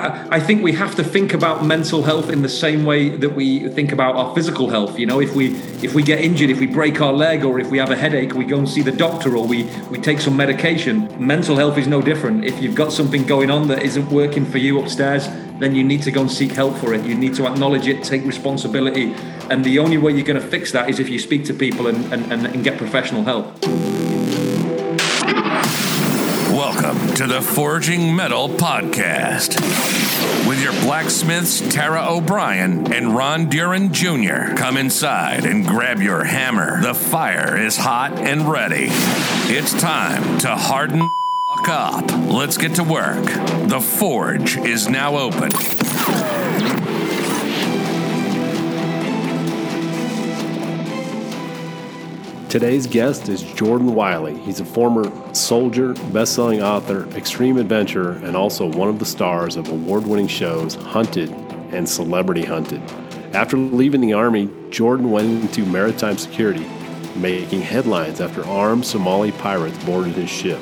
I, think we have to think about mental health in the same way that we think about our physical health. You know, if we if we get injured, if we break our leg, or if we have a headache, we go and see the doctor, or we we take some medication. Mental health is no different. If you've got something going on that isn't working for you upstairs, then you need to go and seek help for it. You need to acknowledge it, take responsibility, and the only way you're going to fix that is if you speak to people and, and, and get professional help. Welcome to the Forging Metal Podcast with your blacksmiths Tara O'Brien and Ron Duran Jr. Come inside and grab your hammer. The fire is hot and ready. It's time to harden up. Let's get to work. The forge is now open. Today's guest is Jordan Wylie. He's a former soldier, best-selling author, extreme adventurer, and also one of the stars of award-winning shows Hunted and Celebrity Hunted. After leaving the Army, Jordan went into maritime security, making headlines after armed Somali pirates boarded his ship.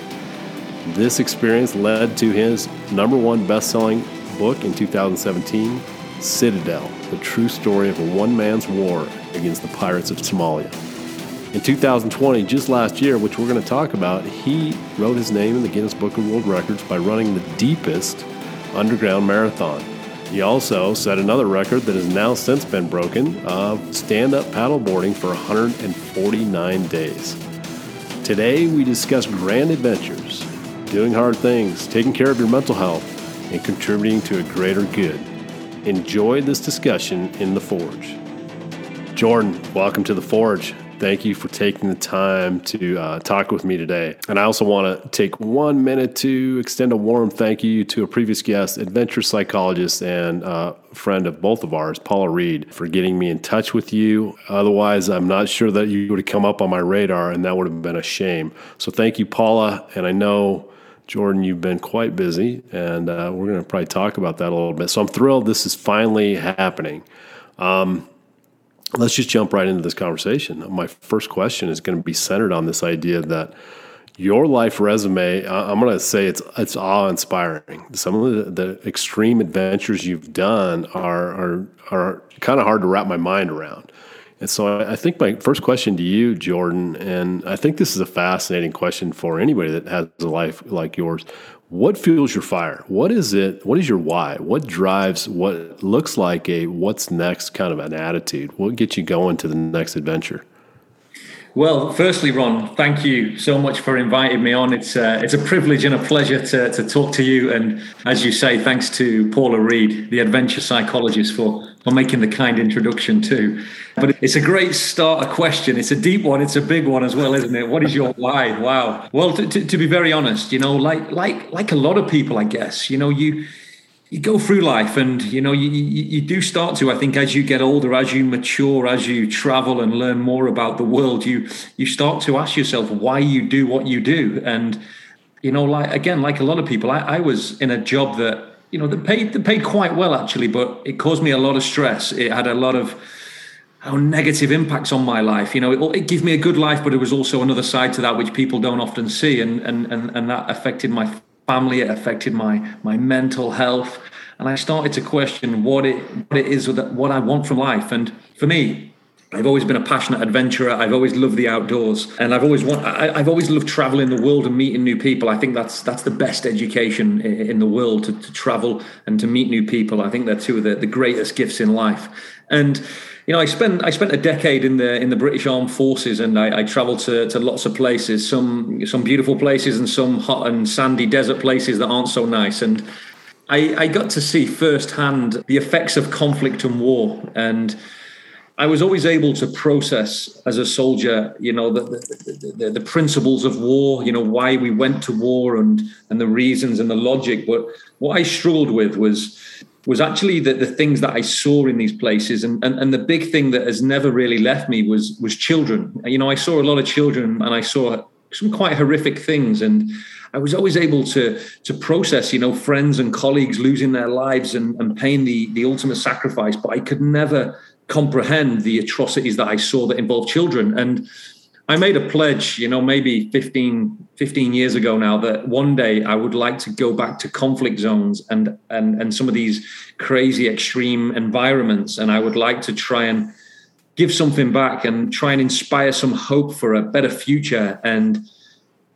This experience led to his number one best-selling book in 2017, Citadel, the true story of a one-man's war against the pirates of Somalia. In 2020, just last year, which we're going to talk about, he wrote his name in the Guinness Book of World Records by running the deepest underground marathon. He also set another record that has now since been broken of stand up paddleboarding for 149 days. Today, we discuss grand adventures, doing hard things, taking care of your mental health, and contributing to a greater good. Enjoy this discussion in the Forge. Jordan, welcome to the Forge. Thank you for taking the time to uh, talk with me today. And I also want to take one minute to extend a warm thank you to a previous guest, adventure psychologist and uh, friend of both of ours, Paula Reed, for getting me in touch with you. Otherwise, I'm not sure that you would have come up on my radar, and that would have been a shame. So thank you, Paula. And I know. Jordan, you've been quite busy, and uh, we're going to probably talk about that a little bit. So I'm thrilled this is finally happening. Um, let's just jump right into this conversation. My first question is going to be centered on this idea that your life resume, I'm going to say it's it's awe inspiring. Some of the, the, extreme adventures you've done are are are kind of hard to wrap my mind around. And so I think my first question to you, Jordan, and I think this is a fascinating question for anybody that has a life like yours what fuels your fire? What is it? What is your why? What drives what looks like a what's next kind of an attitude? What gets you going to the next adventure well, firstly, Ron, thank you so much for inviting me on. It's uh, it's a privilege and a pleasure to, to talk to you. And as you say, thanks to Paula Reed, the adventure psychologist, for for making the kind introduction too. But it's a great starter question. It's a deep one. It's a big one as well, isn't it? What is your why? Wow. Well, to, to, to be very honest, you know, like like like a lot of people, I guess, you know, you you go through life and you know you, you, you do start to i think as you get older as you mature as you travel and learn more about the world you you start to ask yourself why you do what you do. And you know like again like a lot of people i, I was in a job that you know that paid that paid quite well actually but it caused me a lot of stress. It had a lot of how negative impacts on my life. You know it, it gave me a good life but it was also another side to that which people don't often see. And and and, and that affected my family. It affected my my mental health, and I started to question what it what it is that what I want from life. And for me, I've always been a passionate adventurer. I've always loved the outdoors, and I've always want. I, have always loved traveling the world and meeting new people. I think that's that's the best education in the world to, to travel and to meet new people. I think they're two of the, the greatest gifts in life. And you know, I spent I spent a decade in the in the British Armed Forces, and I, I travelled to, to lots of places, some some beautiful places, and some hot and sandy desert places that aren't so nice. And I, I got to see firsthand the effects of conflict and war, and I was always able to process as a soldier, you know, the, the, the, the, principles of war, you know, why we went to war and and the reasons and the logic. But what I struggled with was was actually the, the things that I saw in these places. And, and, and the big thing that has never really left me was, was children. You know, I saw a lot of children and I saw some quite horrific things. And I was always able to, to process, you know, friends and colleagues losing their lives and, and paying the, the ultimate sacrifice. But I could never comprehend the atrocities that I saw that involved children. And I made a pledge, you know, maybe 15, 15 years ago now that one day I would like to go back to conflict zones and and and some of these crazy extreme environments and I would like to try and give something back and try and inspire some hope for a better future and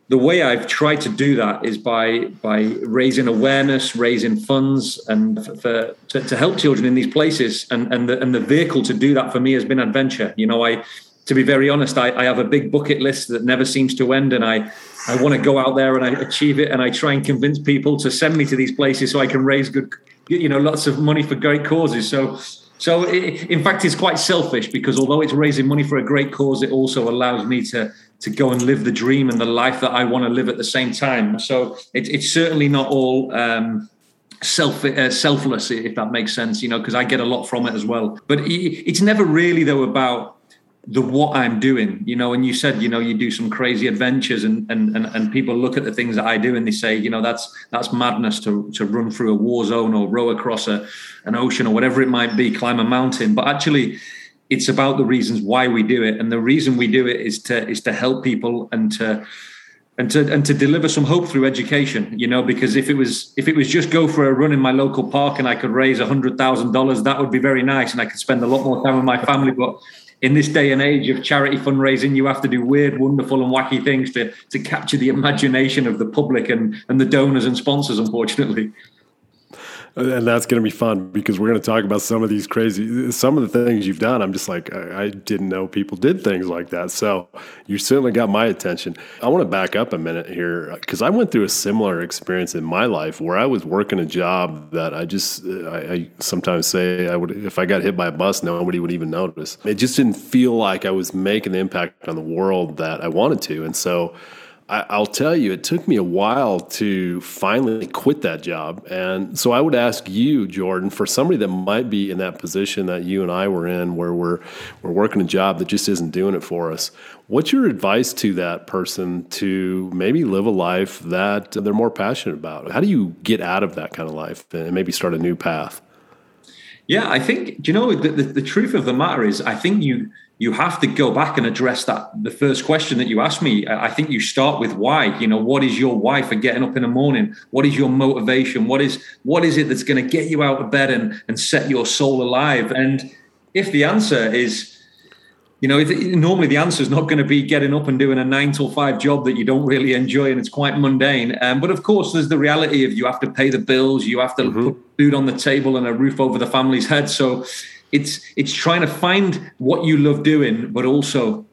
the way I've tried to do that is by by raising awareness, raising funds, and for, to, to help children in these places. And and the, and the vehicle to do that for me has been adventure. You know, I to be very honest, I, I have a big bucket list that never seems to end, and I I want to go out there and I achieve it, and I try and convince people to send me to these places so I can raise good, you know, lots of money for great causes. So. So, it, in fact, it's quite selfish because although it's raising money for a great cause, it also allows me to to go and live the dream and the life that I want to live at the same time. So it, it's certainly not all um, self uh, selfless, if that makes sense, you know, because I get a lot from it as well. But it, it's never really though about the what I'm doing, you know. And you said, you know, you do some crazy adventures, and and and, and people look at the things that I do and they say, you know, that's that's madness to to run through a war zone or row across a an ocean or whatever it might be, climb a mountain. But actually it's about the reasons why we do it and the reason we do it is to is to help people and to and to and to deliver some hope through education you know because if it was if it was just go for a run in my local park and i could raise a hundred thousand dollars that would be very nice and i could spend a lot more time with my family but in this day and age of charity fundraising, you have to do weird, wonderful, and wacky things to to capture the imagination of the public and and the donors and sponsors. Unfortunately, and that's going to be fun because we're going to talk about some of these crazy some of the things you've done. I'm just like I, I, didn't know people did things like that. So you certainly got my attention. I want to back up a minute here because i went through a similar experience in my life where i was working a job that i just I, I sometimes say i would if i got hit by a bus nobody would even notice. It just didn't feel like i was making the impact on the world that i wanted to. And so I, will tell you, it took me a while to finally quit that job. And so I would ask you, Jordan, for somebody that might be in that position that you and I were in, where we're, we're working a job that just isn't doing it for us, what's your advice to that person to maybe live a life that they're more passionate about? How do you get out of that kind of life and maybe start a new path? Yeah, I think, you know, the, the, the truth of the matter is, I think you, you have to go back and address that the first question that you asked me i think you start with why you know what is your why for getting up in the morning what is your motivation what is what is it that's going to get you out of bed and and set your soul alive and if the answer is you know, normally the answer is not going to be getting up and doing a nine till five job that you don't really enjoy and it's quite mundane. Um, but of course, there's the reality of you have to pay the bills, you have to mm-hmm. put food on the table and a roof over the family's head. So it's it's trying to find what you love doing, but also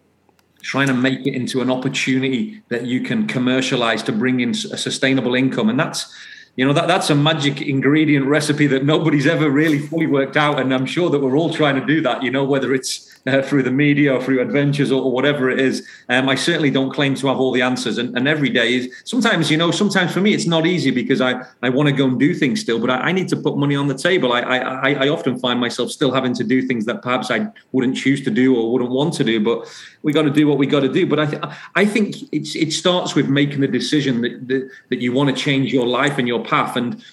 trying to make it into an opportunity that you can commercialize to bring in a sustainable income, and that's you know that that's a magic ingredient recipe that nobody's ever really fully worked out. And i'm sure that we're all trying to do that you know whether it's uh, through the media or through adventures or, or whatever it is um, i certainly don't claim to have all the answers. And, and, every day is sometimes you know sometimes for me it's not easy because i i want to go and do things still but I, I, need to put money on the table. I, I i often find myself still having to do things that perhaps i wouldn't choose to do or wouldn't want to do but we got to do what we got to do. But i th- i think it's it starts with making the decision that that, that you want to change your life and your path. And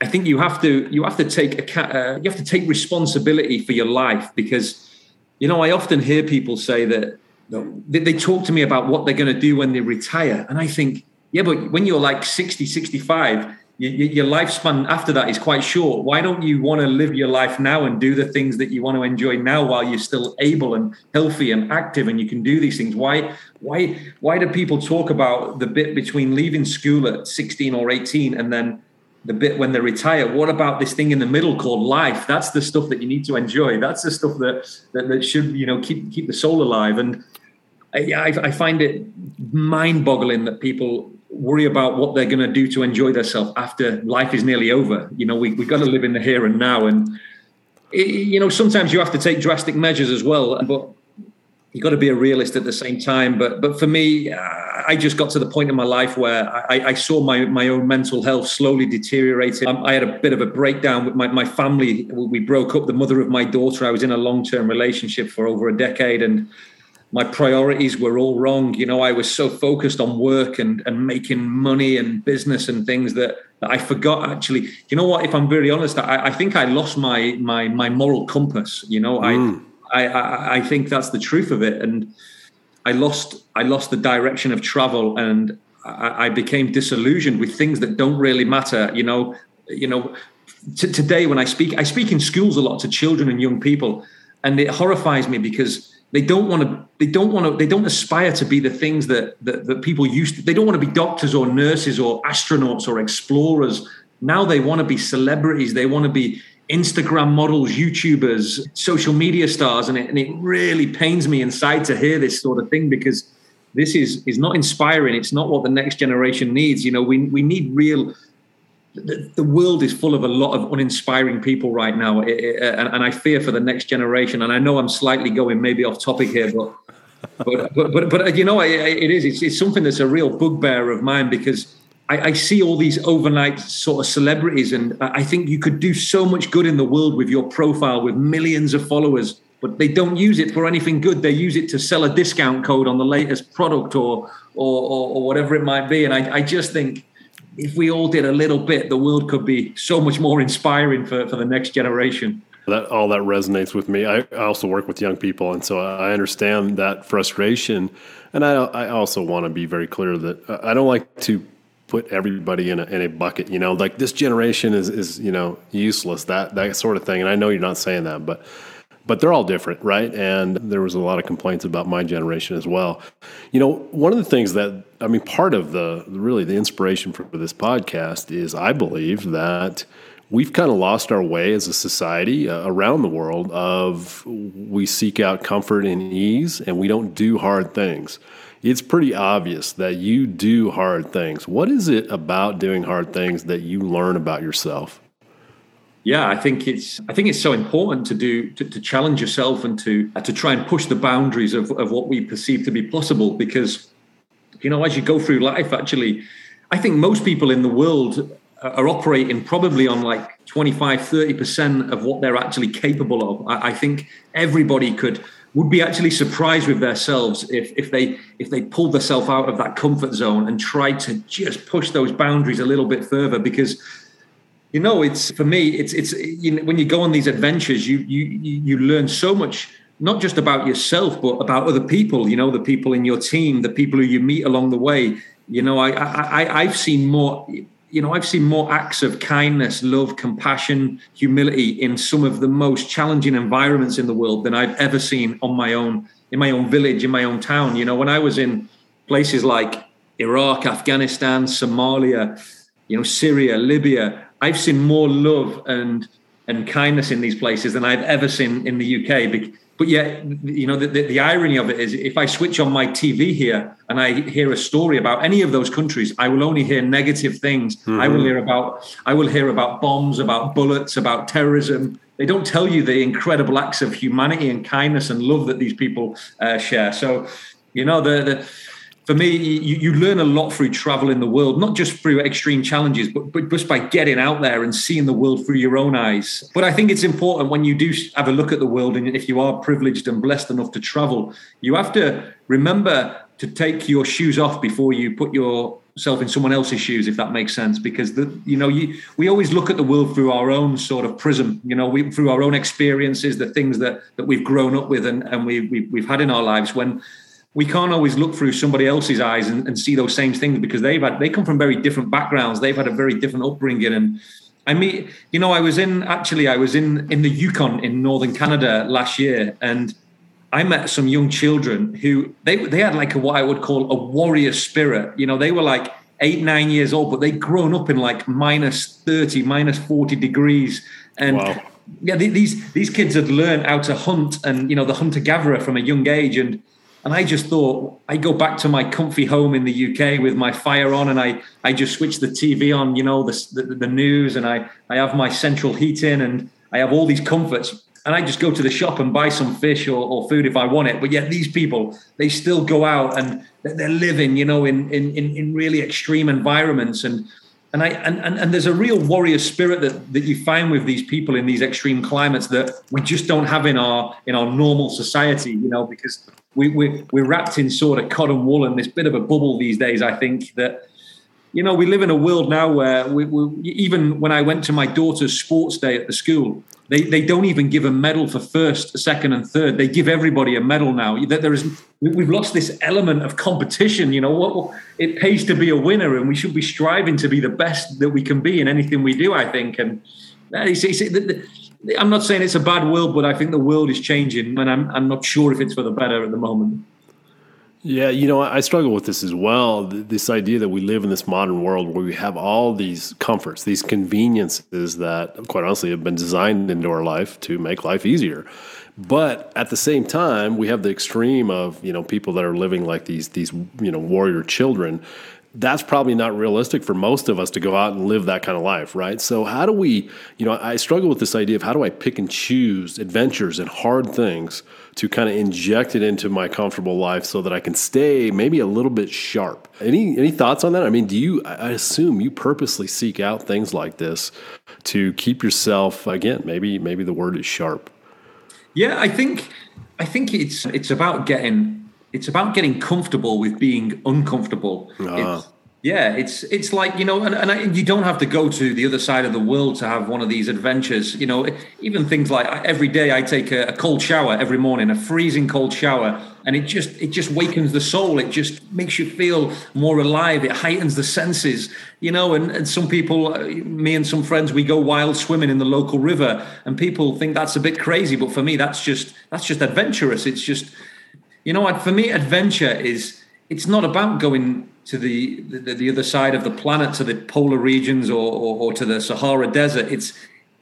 I think you have to you have to take a uh, you have to take responsibility for your life because you know I often hear people say that they, they talk to me about what they're going to do when they retire and I think yeah but when you're like 60 65 you, your lifespan after that is quite short. Why don't you want to live your life now and do the things that you want to enjoy now while you're still able and healthy and active and you can do these things? Why why why do people talk about the bit between leaving school at 16 or 18 and then the bit when they retire. What about this thing in the middle called life? That's the stuff that you need to enjoy. That's the stuff that that, that should you know keep keep the soul alive. And I, I find it mind-boggling that people worry about what they're going to do to enjoy themselves after life is nearly over. You know we, we've got to live in the here and now. And it, you know sometimes you have to take drastic measures as well but you got to be a realist at the same time. But but for me, uh, I just got to the point in my life where I, I saw my my own mental health slowly deteriorating. Um, I had a bit of a breakdown with my my family. We broke up. The mother of my daughter. I was in a long term relationship for over a decade, and my priorities were all wrong. You know, I was so focused on work and and making money and business and things that, that I forgot actually. You know what? If I'm very honest, I, I think I lost my my my moral compass. You know, mm. I I, I, I think that's the truth of it. And I lost I lost the direction of travel and I, I became disillusioned with things that don't really matter. You know, you know. T- today, when I speak, I speak in schools a lot to children and young people, and it horrifies me because they don't want to they don't want to they don't aspire to be the things that, that that people used to they don't want to be doctors or nurses or astronauts or explorers now they want to be celebrities they want to be instagram models youtubers social media stars and it, and it really pains me inside to hear this sort of thing because this is is not inspiring it's not what the next generation needs you know we we need real the, the world is full of a lot of uninspiring people right now, it, it, and, and, I fear for the next generation. And I know I'm slightly going maybe off topic here, but but but but, but you know, it is. It's, it's, something that's a real bugbear of mine because I, I, see all these overnight sort of celebrities, and I think you could do so much good in the world with your profile with millions of followers. But they don't use it for anything good. They use it to sell a discount code on the latest product or or, or, or whatever it might be. And I, I just think if we all did a little bit, the world could be so much more inspiring for, for the next generation. That all that resonates with me. I, I also work with young people, and so I understand that frustration. And I, I also want to be very clear that I don't like to put everybody in a, in a bucket. You know, like this generation is is you know useless. That that sort of thing. And I know you're not saying that, but but they're all different, right? And there was a lot of complaints about my generation as well. You know, one of the things that I mean, part of the really the inspiration for this podcast is I believe that we've kind of lost our way as a society uh, around the world of we seek out comfort and ease and we don't do hard things. It's pretty obvious that you do hard things. What is it about doing hard things that you learn about yourself? yeah, I think it's I think it's so important to do to, to challenge yourself and to uh, to try and push the boundaries of, of what we perceive to be possible because you know as you go through life actually I think most people in the world are operating probably on like 25 30% of what they're actually capable of I, I think everybody could would be actually surprised with themselves if if they if they pulled themselves out of that comfort zone and tried to just push those boundaries a little bit further. Because you know it's for me it's it's you know, when you go on these adventures you you you learn so much not just about yourself but about other people you know the people in your team the people who you meet along the way. You know i i i've seen more you know i've seen more acts of kindness love compassion humility in some of the most challenging environments in the world than i've ever seen on my own in my own village in my own town you know when i was in places like iraq afghanistan somalia you know syria libya I've seen more love and and kindness in these places than I've ever seen in the UK. But yet, you know, the, the, the, irony of it is if I switch on my TV here and I hear a story about any of those countries, I will only hear negative things. Mm-hmm. I will hear about I will hear about bombs, about bullets, about terrorism. They don't tell you the incredible acts of humanity and kindness and love that these people uh, share. So, you know, the the for me, you, you, learn a lot through travel in the world, not just through extreme challenges, but, but just by getting out there and seeing the world through your own eyes. But I think it's important when you do have a look at the world, and if you are privileged and blessed enough to travel, you have to remember to take your shoes off before you put yourself in someone else's shoes, if that makes sense. Because the, you know, you, we always look at the world through our own sort of prism. You know, we, through our own experiences, the things that that we've grown up with and, and we, we we've had in our lives. When we can't always look through somebody else's eyes and, and, see those same things because they've had they come from very different backgrounds. They've had a very different upbringing. And i mean you know i was in actually i was in in the yukon in northern canada last year and i met some young children who they they had like a, what i would call a warrior spirit. You know they were like eight nine years old but they'd grown up in like minus 30 minus 40 degrees. And wow. yeah these these kids had learned how to hunt and you know the hunter gatherer from a young age. And and I just thought, I go back to my comfy home in the UK with my fire on, and I, I just switch the TV on, you know, the, the, the news, and I, I have my central heating, and I have all these comforts. And I just go to the shop and buy some fish or, or food if I want it. But yet these people, they still go out and they're living, you know, in, in, in really extreme environments. And and I and, and, and there's a real warrior spirit that, that you find with these people in these extreme climates that we just don't have in our in our normal society, you know, because we, we we're wrapped in sort of cotton wool and this bit of a bubble these days. I think that you know, we live in a world now where we, we, even when I went to my daughter's sports day at the school, they, they don't even give a medal for first, second, and third. They give everybody a medal now. That there is we've lost this element of competition. You know what? It pays to be a winner, and we should be striving to be the best that we can be in anything we do. I think, and uh, it's, I'm not saying it's a bad world, but I think the world is changing, and I'm I'm not sure if it's for the better at the moment. Yeah, you know, I struggle with this as well. This idea that we live in this modern world where we have all these comforts, these conveniences that, quite honestly, have been designed into our life to make life easier. But at the same time, we have the extreme of you know people that are living like these these you know warrior children that's probably not realistic for most of us to go out and live that kind of life, right? So, how do we, you know, I struggle with this idea of how do I pick and choose adventures and hard things to kind of inject it into my comfortable life so that I can stay maybe a little bit sharp. Any any thoughts on that? I mean, do you I assume you purposely seek out things like this to keep yourself again, maybe maybe the word is sharp. Yeah, I think I think it's it's about getting it's about getting comfortable with being uncomfortable. Uh. It's, yeah, it's it's like you know, and, and I, you don't have to go to the other side of the world to have one of these adventures. You know, even things like every day I take a, a cold shower every morning, a freezing cold shower, and it just it just wakens the soul. It just makes you feel more alive. It heightens the senses. You know, and, and some people, uh, me and some friends, we go wild swimming in the local river, and people think that's a bit crazy, but for me, that's just that's just adventurous. It's just you know what? For me, adventure is it's not about going to the, the, the other side of the planet, to the polar regions or, or, or to the Sahara Desert. It's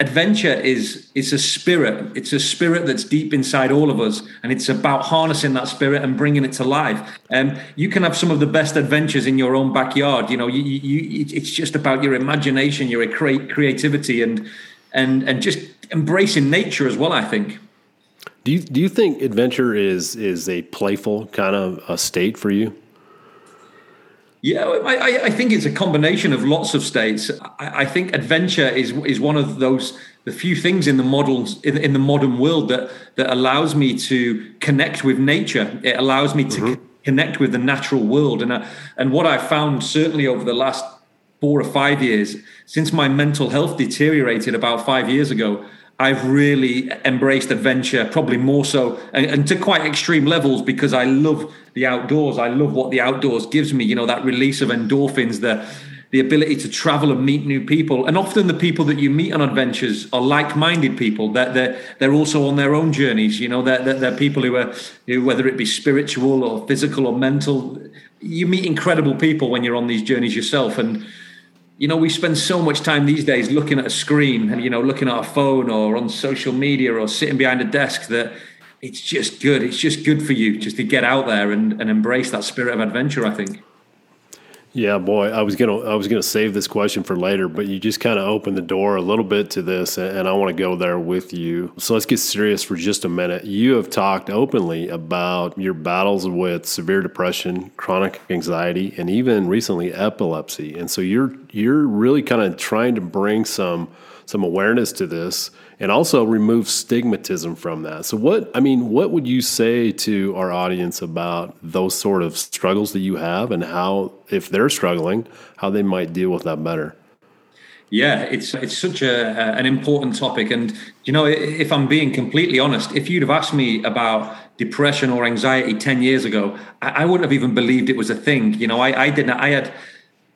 adventure is it's a spirit it's a spirit that's deep inside all of us and it's about harnessing that spirit and bringing it to life um, you can have some of the best adventures in your own backyard you know you, you, it's just about your imagination your creativity and and and just embracing nature as well i think do you do you think adventure is is a playful kind of a state for you? Yeah, I, I think it's a combination of lots of states. I, I think adventure is is one of those the few things in the models in, in, the modern world that that allows me to connect with nature. It allows me to mm-hmm. connect with the natural world, and uh, and what I found certainly over the last four or five years, since my mental health deteriorated about five years ago, I've really embraced adventure, probably more so, and, and, to quite extreme levels because I love the outdoors. I love what the outdoors gives me. You know, that release of endorphins, the the ability to travel and meet new people, and often the people that you meet on adventures are like-minded people. That they're, they're they're also on their own journeys. You know, they're, they're, they're people who are who, whether it be spiritual or physical or mental. You meet incredible people when you're on these journeys yourself, and you know, we spend so much time these days looking at a screen and, you know, looking at a phone or on social media or sitting behind a desk that it's just good. It's just good for you just to get out there and, and embrace that spirit of adventure, I think. Yeah, boy, I was gonna I was gonna save this question for later, but you just kind of opened the door a little bit to this, and I want to go there with you. So let's get serious for just a minute. You have talked openly about your battles with severe depression, chronic anxiety, and even recently epilepsy, and so you're you're really kind of trying to bring some some awareness to this and also remove stigmatism from that. So what I mean, what would you say to our audience about those sort of struggles that you have and how if they're struggling, how they might deal with that better? Yeah, it's it's such a, an important topic, and you know, if I'm being completely honest, if you'd have asked me about depression or anxiety ten years ago, I, wouldn't have even believed it was a thing. You know, I, I didn't. I had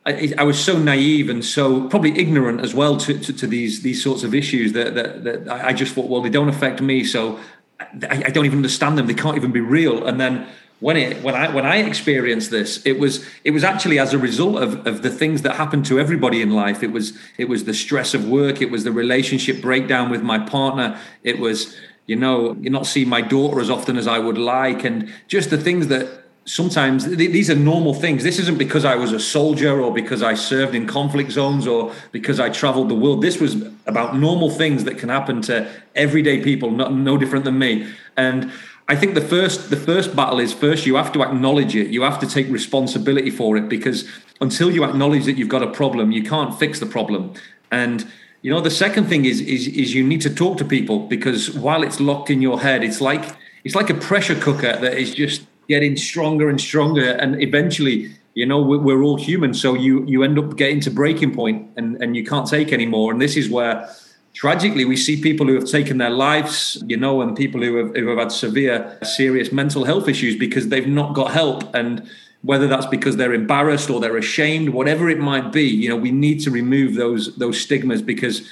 I, I, was so naive and so probably ignorant as well to, to, to, these these sorts of issues that, that, that I just thought, well, they don't affect me, so I, I, don't even understand them. They can't even be real. And then when it when I when I experienced this, it was it was actually as a result of, of the things that happened to everybody in life. It was it was the stress of work. It was the relationship breakdown with my partner. It was you know you're not seeing my daughter as often as I would like, and just the things that sometimes th- these are normal things. This isn't because I was a soldier or because I served in conflict zones or because I traveled the world. This was about normal things that can happen to everyday people, not, no different than me. And I think the first the first battle is first you have to acknowledge it. You have to take responsibility for it because until you acknowledge that you've got a problem, you can't fix the problem. And you know the second thing is is is you need to talk to people because while it's locked in your head, it's like it's like a pressure cooker that is just getting stronger and stronger and eventually You know, we're all human, so you you end up getting to breaking point, and and you can't take anymore. And this is where tragically we see people who have taken their lives you know and people who have, who have had severe serious mental health issues because they've not got help and whether that's because they're embarrassed or they're ashamed whatever it might be you know we need to remove those those stigmas because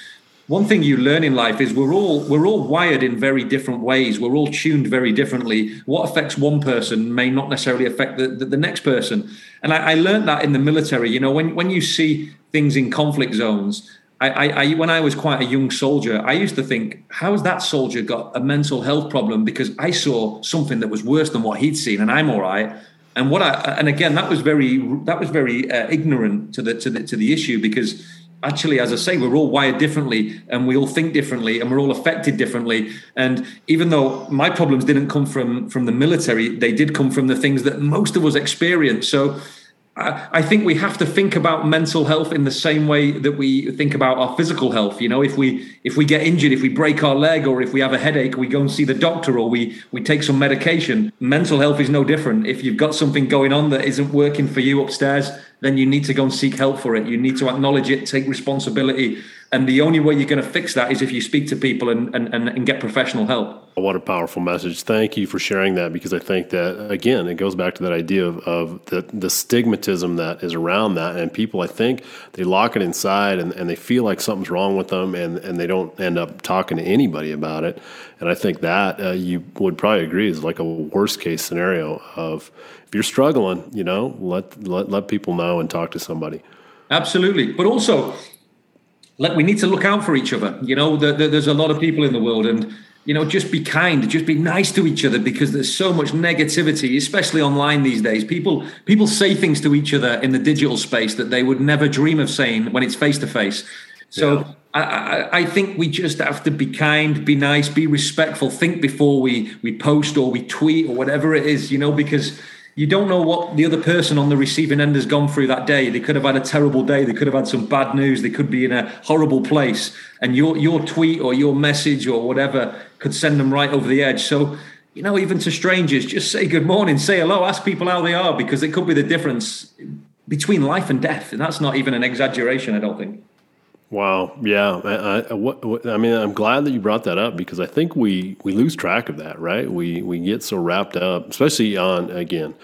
one thing you learn in life is we're all we're all wired in very different ways we're all tuned very differently what affects one person may not necessarily affect the, the, the next person and I, I learned that in the military you know when when you see things in conflict zones I, I, when I was quite a young soldier, I used to think, how has that soldier got a mental health problem? Because I saw something that was worse than what he'd seen, and I'm all right. And what I, and again, that was very, that was very uh, ignorant to the to the to the issue because actually, as I say, we're all wired differently, and we all think differently, and we're all affected differently. And even though my problems didn't come from from the military, they did come from the things that most of us experience. So I think we have to think about mental health in the same way that we think about our physical health. You know, if we if we get injured, if we break our leg, or if we have a headache, we go and see the doctor, or we we take some medication. Mental health is no different. If you've got something going on that isn't working for you upstairs, then you need to go and seek help for it. You need to acknowledge it, take responsibility, and the only way you're going to fix that is if you speak to people and, and, and, get professional help. What a powerful message. Thank you for sharing that because I think that, again, it goes back to that idea of, of the, the stigmatism that is around that. And people, I think, they lock it inside and, and they feel like something's wrong with them and, and they don't end up talking to anybody about it. And I think that uh, you would probably agree is like a worst case scenario of if you're struggling, you know, let, let, let people know and talk to somebody. Absolutely. But also, let, we need to look out for each other. You know, the, the, there's a lot of people in the world, and you know, just be kind, just be nice to each other because there's so much negativity, especially online these days. People people say things to each other in the digital space that they would never dream of saying when it's face to face. So yeah. I, I, I, think we just have to be kind, be nice, be respectful. Think before we we post or we tweet or whatever it is, you know, because you don't know what the other person on the receiving end has gone through that day. They could have had a terrible day. They could have had some bad news. They could be in a horrible place. And your your tweet or your message or whatever could send them right over the edge. So, you know, even to strangers, just say good morning, say hello, ask people how they are, because it could be the difference between life and death. And that's not even an exaggeration, I don't think. Wow. Yeah. I, I, I, mean, I'm glad that you brought that up because I think we, we lose track of that, right? We, we get so wrapped up, especially on, again,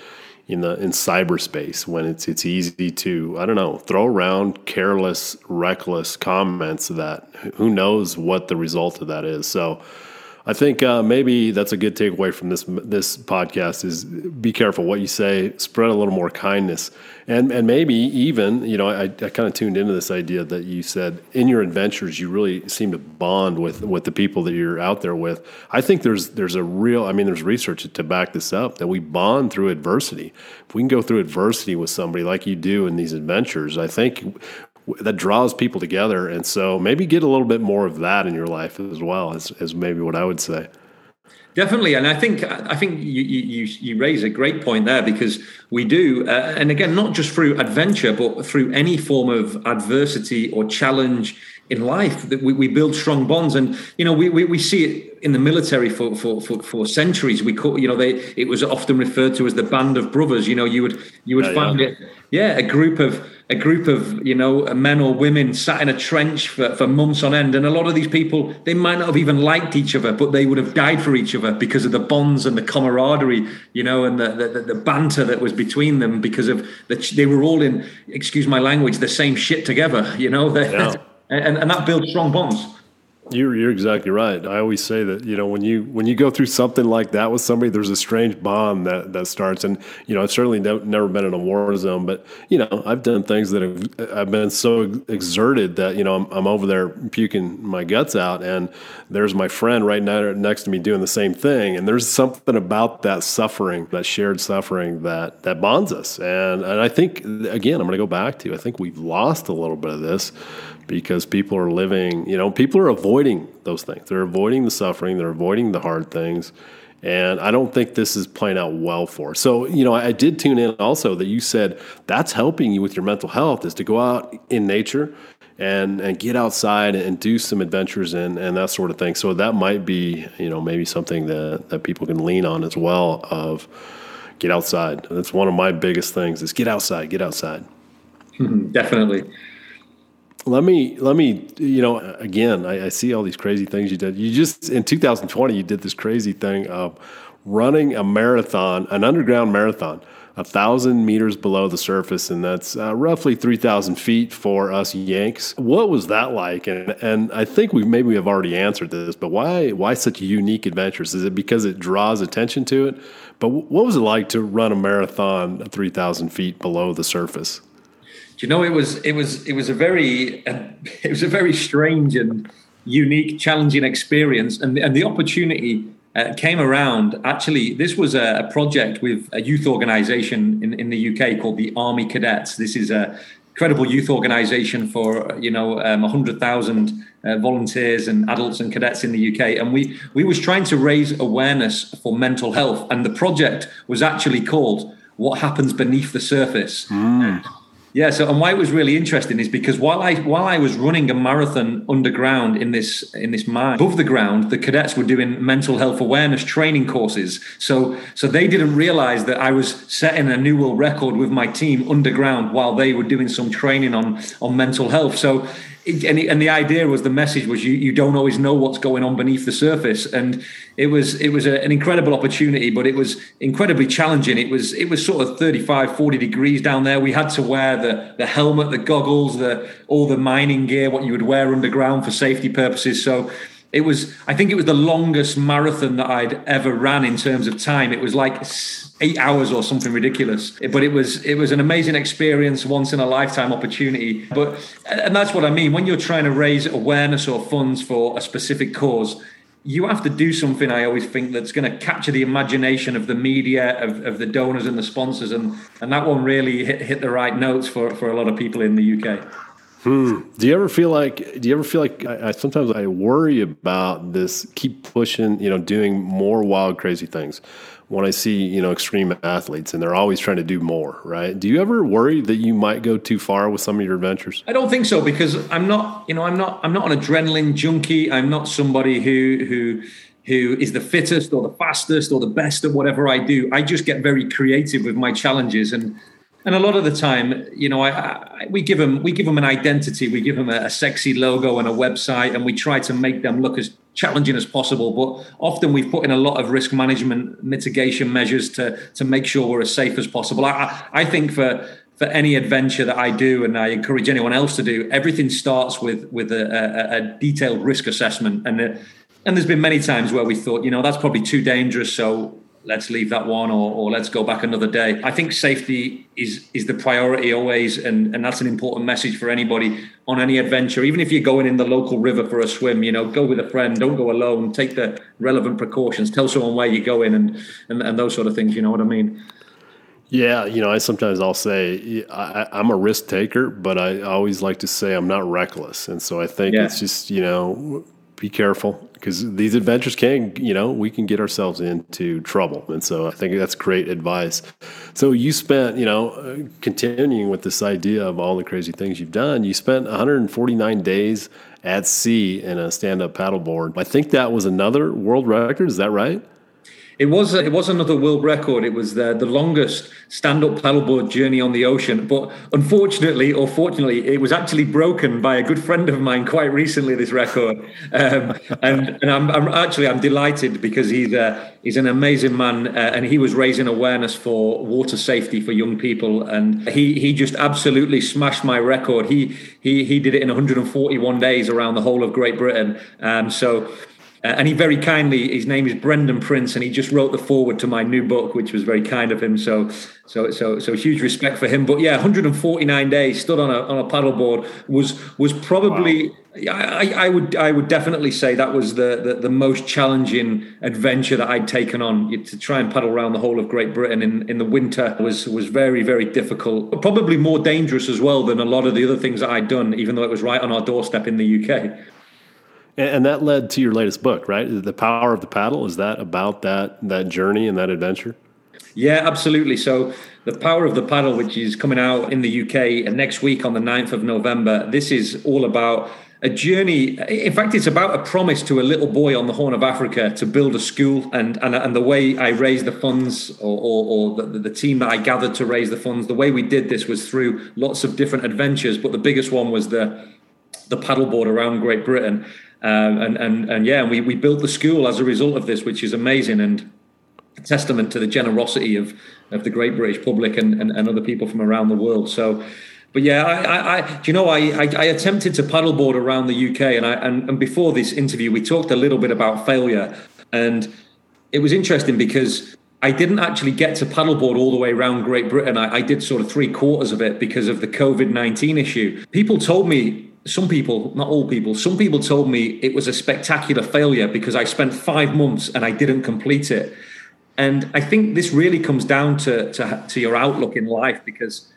in the in cyberspace when it's it's easy to I don't know throw around careless reckless comments that who knows what the result of that is so I think uh, maybe that's a good takeaway from this this podcast is be careful what you say, spread a little more kindness, and and maybe even you know I, I kind of tuned into this idea that you said in your adventures you really seem to bond with with the people that you're out there with. I think there's there's a real I mean there's research to back this up that we bond through adversity. If we can go through adversity with somebody like you do in these adventures, I think that draws people together. And so maybe get a little bit more of that in your life as well as, as maybe what I would say. Definitely, and I think I think you you you raise a great point there because we do, uh, and again, not just through adventure, but through any form of adversity or challenge in life that we, we build strong bonds and you know we, we, we see it in the military for, for for for centuries we call you know they it was often referred to as the band of brothers you know you would you would yeah, find yeah. it yeah a group of a group of you know men or women sat in a trench for, for months on end. And a lot of these people they might not have even liked each other but they would have died for each other because of the bonds and the camaraderie you know and the the, the banter that was between them because of that they were all in excuse my language the same shit together you know? Yeah. And, and that builds strong bonds. You're, you're exactly right. I always say that you know when you when you go through something like that with somebody, there's a strange bond that that starts. And you know, I've certainly ne- never been in a war zone, but you know, I've done things that have I've been so exerted that you know I'm, I'm over there puking my guts out, and there's my friend right next to me doing the same thing. And there's something about that suffering, that shared suffering, that that bonds us. And and I think again, I'm going to go back to I think we've lost a little bit of this because people are living, you know, people are avoiding those things. They're avoiding the suffering, they're avoiding the hard things. And I don't think this is playing out well for. So, you know, I did tune in also that you said that's helping you with your mental health is to go out in nature and and get outside and do some adventures and, and that sort of thing. So that might be, you know, maybe something that, that people can lean on as well of get outside. That's one of my biggest things is get outside, get outside. Mm-hmm. Definitely. Let me let me you know again I, I, see all these crazy things you did. You just in 2020 you did this crazy thing of running a marathon, an underground marathon, a thousand meters below the surface, and that's uh, roughly 3,000 feet for us Yanks. What was that like? And and I think we maybe we have already answered this, but why why such unique adventures? Is it because it draws attention to it? But what was it like to run a marathon 3,000 feet below the surface? You know it was it was it was a very uh, it was a very strange and unique challenging experience. And and the opportunity uh, came around. Actually this was a, a, project with a youth organization in, in the uk called the army cadets. This is a incredible youth organization for you know um, 100000 uh, volunteers and adults and cadets in the uk and we we was trying to raise awareness for mental health. And the project was actually called what happens beneath the surface. Mm. Yeah, so and why it was really interesting is because while I while I was running a marathon underground in this in this mine above the ground, the cadets were doing mental health awareness training courses. So so they didn't realize that I was setting a new world record with my team underground while they were doing some training on on mental health. So and, and the idea was the message was you, you don't always know what's going on beneath the surface. And it was it was a, an incredible opportunity but it was incredibly challenging. It was it was sort of 35 40 degrees down there. We had to wear the the helmet the goggles the all the mining gear what you would wear underground for safety purposes. So it was i think it was the longest marathon that i'd ever ran in terms of time. It was like eight hours or something ridiculous. But it was it was an amazing experience once in a lifetime opportunity. But and that's what i mean. When you're trying to raise awareness or funds for a specific cause you have to do something i always think that's going to capture the imagination of the media of, of the donors and the sponsors. And and that one really hit, hit the right notes for for a lot of people in the uk Hmm. Do you ever feel like? Do you ever feel like? I, I, sometimes I worry about this. Keep pushing, you know, doing more wild, crazy things. When I see, you know, extreme athletes, and they're always trying to do more, right? Do you ever worry that you might go too far with some of your adventures? I don't think so because I'm not, you know, I'm not, I'm not an adrenaline junkie. I'm not somebody who who who is the fittest or the fastest or the best at whatever I do. I just get very creative with my challenges and and a lot of the time, you know, I, I, we give them we give them an identity, we give them a, a, sexy logo and a website, and we try to make them look as challenging as possible. But often we've put in a lot of risk management mitigation measures to to make sure we're as safe as possible. I, I think for for any adventure that I do, and I encourage anyone else to do, everything starts with with a, a, a detailed risk assessment. And uh, and there's been many times where we thought, you know, that's probably too dangerous, so let's leave that one or, or let's go back another day. I think safety is is the priority always, and, and that's an important message for anybody on any adventure. Even if you're going in the local river for a swim, you know, go with a friend, don't go alone, take the relevant precautions, tell someone where you're going and, and, and those sort of things, you know what I mean? Yeah, you know, I sometimes I'll say I, am a risk taker, but I always like to say I'm not reckless, and so I think yeah. it's just you know be careful because these adventures can, you know, we can get ourselves into trouble. And so I think that's great advice. So you spent, you know, uh, continuing with this idea of all the crazy things you've done, you spent 149 days at sea in a stand up paddleboard. I think that was another world record. Is that right? It was it was another world record. It was the, the longest stand-up paddleboard journey on the ocean. But unfortunately, or fortunately, it was actually broken by a good friend of mine quite recently. This record, um, and and I'm, I'm, actually I'm delighted because he's uh, he's an amazing man, uh, and he was raising awareness for water safety for young people, and he he just absolutely smashed my record. He he he did it in 141 days around the whole of Great Britain. Um, so uh, and he very kindly, his name is Brendan Prince, and he just wrote the foreword to my new book, which was very kind of him. So, so, so, so huge respect for him. But yeah, 149 days stood on a on a paddleboard was was probably. Wow. I, I would I would definitely say that was the, the, the most challenging adventure that I'd taken on to try and paddle around the whole of Great Britain in, in the winter was was very very difficult probably more dangerous as well than a lot of the other things that I'd done even though it was right on our doorstep in the UK. And that led to your latest book, right? The Power of the Paddle. Is that about that that journey and that adventure? Yeah, absolutely. So, The Power of the Paddle, which is coming out in the UK next week on the 9th of November, this is all about a journey. In fact, it's about a promise to a little boy on the Horn of Africa to build a school. And and, and the way I raised the funds, or, or, or the, the team that I gathered to raise the funds, the way we did this was through lots of different adventures. But the biggest one was the the paddleboard around Great Britain. Um, and and and yeah, we we built the school as a result of this, which is amazing and testament to the generosity of of the great British public and, and, and other people from around the world. So but yeah, I, I, I, do you know, I, I, I, attempted to paddleboard around the UK, and I, and, and before this interview, we talked a little bit about failure, and it was interesting because I didn't actually get to paddleboard all the way around Great Britain. I, I did sort of three quarters of it because of the COVID nineteen issue. People told me. Some people, not all people, some people told me it was a spectacular failure because I spent five months and I didn't complete it. And I think this really comes down to, to, to your outlook in life because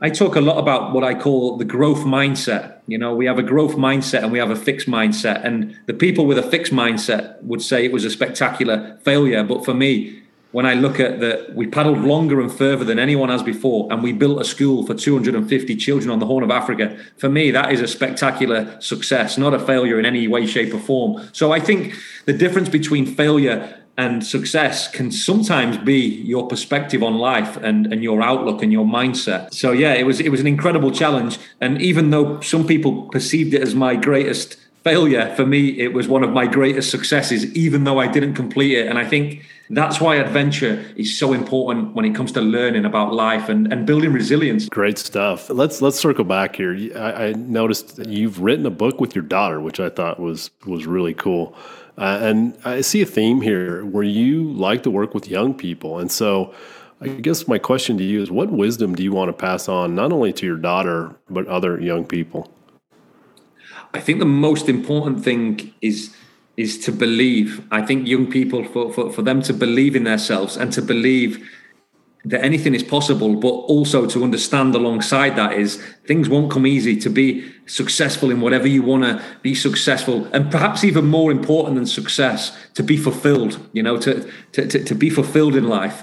I talk a lot about what I call the growth mindset. You know, we have a growth mindset and we have a fixed mindset. And the people with a fixed mindset would say it was a spectacular failure. But for me, when I look at that, we paddled longer and further than anyone has before, and we built a school for 250 children on the Horn of Africa. For me, that is a spectacular success, not a failure in any way, shape, or form. So I think the difference between failure and success can sometimes be your perspective on life and, and your outlook and your mindset. So yeah, it was it was an incredible challenge. And even though some people perceived it as my greatest failure, for me it was one of my greatest successes, even though I didn't complete it. And I think that's why adventure is so important when it comes to learning about life and, and building resilience. Great stuff. Let's let's circle back here. I, I noticed you've written a book with your daughter, which I thought was was really cool. Uh, and I see a theme here where you like to work with young people. And so I guess my question to you is what wisdom do you want to pass on, not only to your daughter, but other young people? I think the most important thing is is to believe. I think young people for, for, for them to believe in themselves and to believe that anything is possible, but also to understand alongside that is things won't come easy to be successful in whatever you want to be successful. And perhaps even more important than success, to be fulfilled, you know, to, to, to, to be fulfilled in life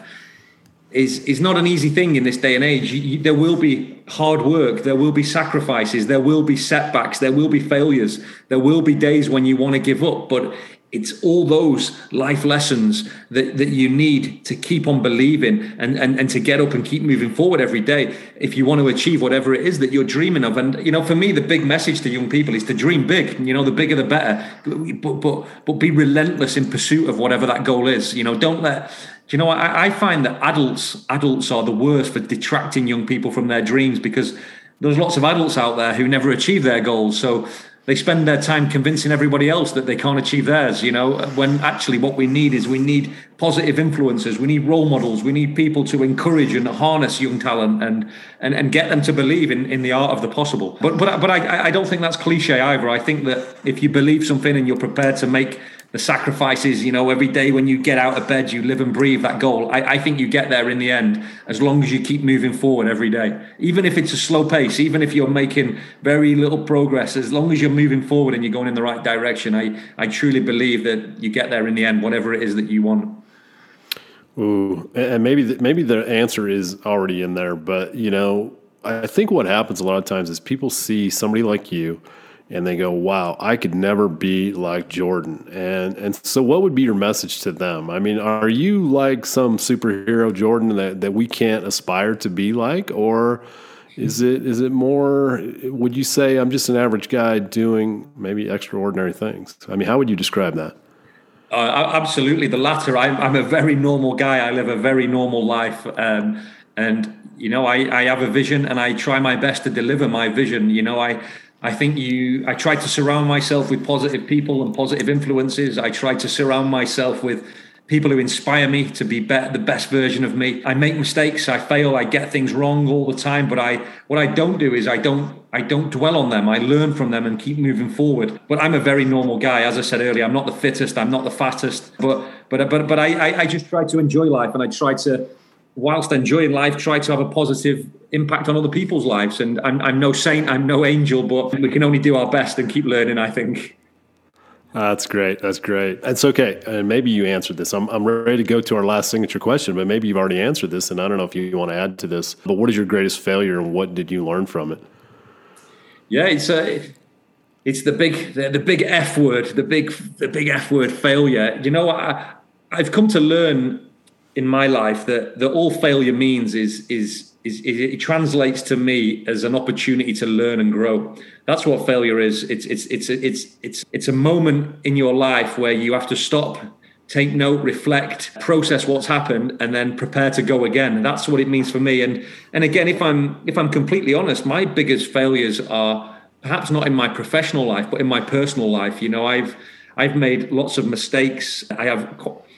is, is not an easy thing in this day and age. You, there will be hard work, there will be sacrifices, there will be setbacks, there will be failures, there will be days when you want to give up. But it's all those life lessons that, that you need to keep on believing and, and, and to get up and keep moving forward every day if you want to achieve whatever it is that you're dreaming of. And, you know, for me, the big message to young people is to dream big. You know, the bigger the better, but, but, but be relentless in pursuit of whatever that goal is. You know, don't let, you know, I, I find that adults, adults are the worst for detracting young people from their dreams because there's lots of adults out there who never achieve their goals. So they spend their time convincing everybody else that they can't achieve theirs you know when actually what we need is we need positive influences. We need role models. We need people to encourage and harness young talent and and, and get them to believe in, in the art of the possible. But but, but I, I don't think that's cliche either. I think that if you believe something and you're prepared to make the sacrifices, you know, every day when you get out of bed, you live and breathe that goal. I, I, think you get there in the end as long as you keep moving forward every day. Even if it's a slow pace, even if you're making very little progress, as long as you're moving forward and you're going in the right direction, I, I truly believe that you get there in the end, whatever it is that you want. Ooh, and maybe the, maybe the answer is already in there, but you know, I think what happens a lot of times is people see somebody like you and they go, "Wow, I could never be like Jordan." And and so, what would be your message to them? I mean, are you like some superhero Jordan that that we can't aspire to be like, or is it is it more? Would you say I'm just an average guy doing maybe extraordinary things? I mean, how would you describe that? Uh, absolutely, the latter. I'm, I'm a very normal guy. I live a very normal life, um, and you know, I, I have a vision, and I try my best to deliver my vision. You know, I I think you. I try to surround myself with positive people and positive influences. I try to surround myself with people who inspire me to be better, the best version of me. I make mistakes, I fail, I get things wrong all the time, but I what I don't do is I don't I don't dwell on them. I learn from them and keep moving forward. But I'm a very normal guy, as I said earlier. I'm not the fittest, I'm not the fattest, but but but but I I, I just try to enjoy life and I try to whilst enjoying life, try to have a positive impact on other people's lives. And I'm, I'm no saint, I'm no angel, but we can only do our best and keep learning, I think. Uh, that's great. That's great. It's okay. And maybe you answered this. I'm, I'm ready to go to our last signature question, but maybe you've already answered this. And I don't know if you want to add to this. But what is your greatest failure and what did you learn from it? Yeah, it's a. it's the big the, the big F word, the big the big F word failure. You know, I, I've come to learn in my life that that all failure means is is is, it translates to me as an opportunity to learn and grow. That's what failure is. It's it's it's it's it's it's a moment in your life where you have to stop, take note, reflect, process what's happened, and then prepare to go again. That's what it means for me. And and again, if I'm if I'm completely honest, my biggest failures are perhaps not in my professional life, but in my personal life. You know, I've I've made lots of mistakes. I have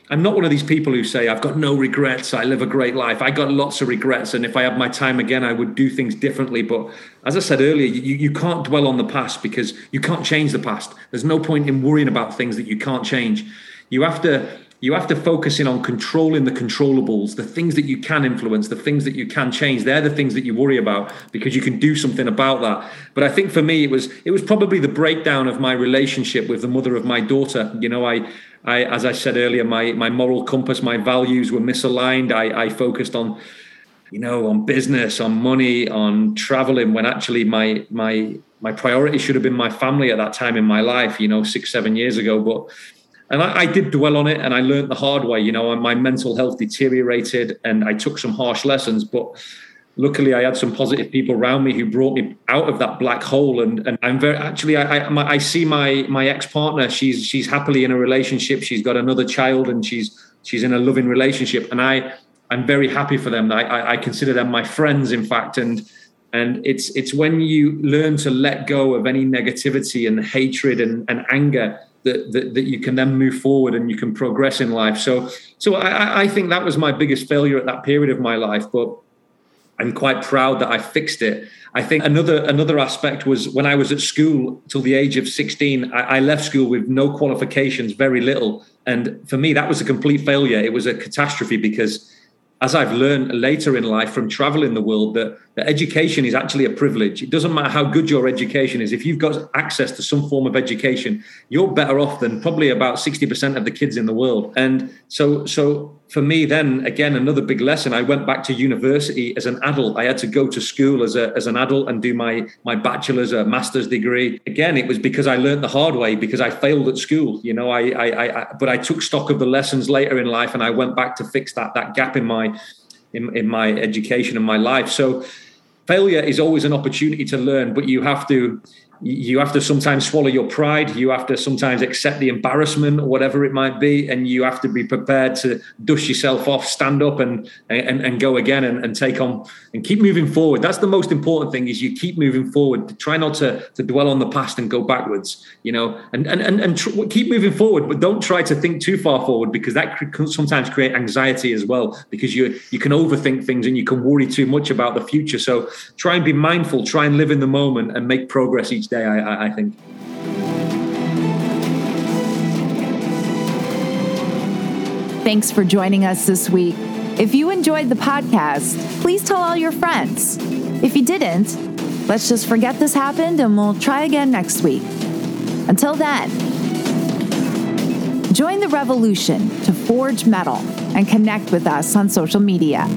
I'm not one of these people who say, I've got no regrets. I live a great life. I got lots of regrets. And if I had my time again, I would do things differently. But as I said earlier, you, you can't dwell on the past because you can't change the past. There's no point in worrying about things that you can't change. You have to you have to focus in on controlling the controllables, the things that you can influence, the things that you can change. They're the things that you worry about because you can do something about that. But I think for me, it was it was probably the breakdown of my relationship with the mother of my daughter. You know, I I, as I said earlier, my my moral compass, my values were misaligned. I, I focused on, you know, on business, on money, on traveling, when actually my my my priority should have been my family at that time in my life. You know, six seven years ago, but. And I, I did dwell on it, and I learned the hard way. You know, my mental health deteriorated, and I took some harsh lessons. But luckily I had some positive people around me who brought me out of that black hole. And, and I'm very actually I I, my, I see my my ex partner. She's she's happily in a relationship. She's got another child, and she's she's in a loving relationship. And I I'm very happy for them. I, I, I consider them my friends, in fact. And and it's it's when you learn to let go of any negativity and hatred and, and anger that, that, that you can then move forward and you can progress in life. So so I, I think that was my biggest failure at that period of my life. But I'm quite proud that I fixed it. I think another another aspect was when I was at school till the age of 16, I, I, left school with no qualifications, very little. And for me, that was a complete failure. It was a catastrophe because as I've learned later in life from traveling the world, that, that education is actually a privilege. It doesn't matter how good your education is. If you've got access to some form of education, you're better off than probably about 60% of the kids in the world. And so, so for me, then again, another big lesson. I went back to university as an adult. I had to go to school as a as an adult and do my my bachelor's, a master's degree. Again, it was because I learned the hard way because I failed at school. You know, I, I, I but I took stock of the lessons later in life, and I went back to fix that that gap in my in, in my education and my life. So failure is always an opportunity to learn, but you have to you have to sometimes swallow your pride. You have to sometimes accept the embarrassment or whatever it might be, and you have to be prepared to dust yourself off, stand up, and and, and go again and, and take on and keep moving forward. That's the most important thing: is you keep moving forward. Try not to to dwell on the past and go backwards. You know, and and and, and tr- keep moving forward, but don't try to think too far forward because that can sometimes create anxiety as well. Because you you can overthink things and you can worry too much about the future. So try and be mindful. Try and live in the moment and make progress day. I, I think. Thanks for joining us this week. If you enjoyed the podcast, please tell all your friends. If you didn't, let's just forget this happened and we'll try again next week. Until then, join the revolution to forge metal and connect with us on social media.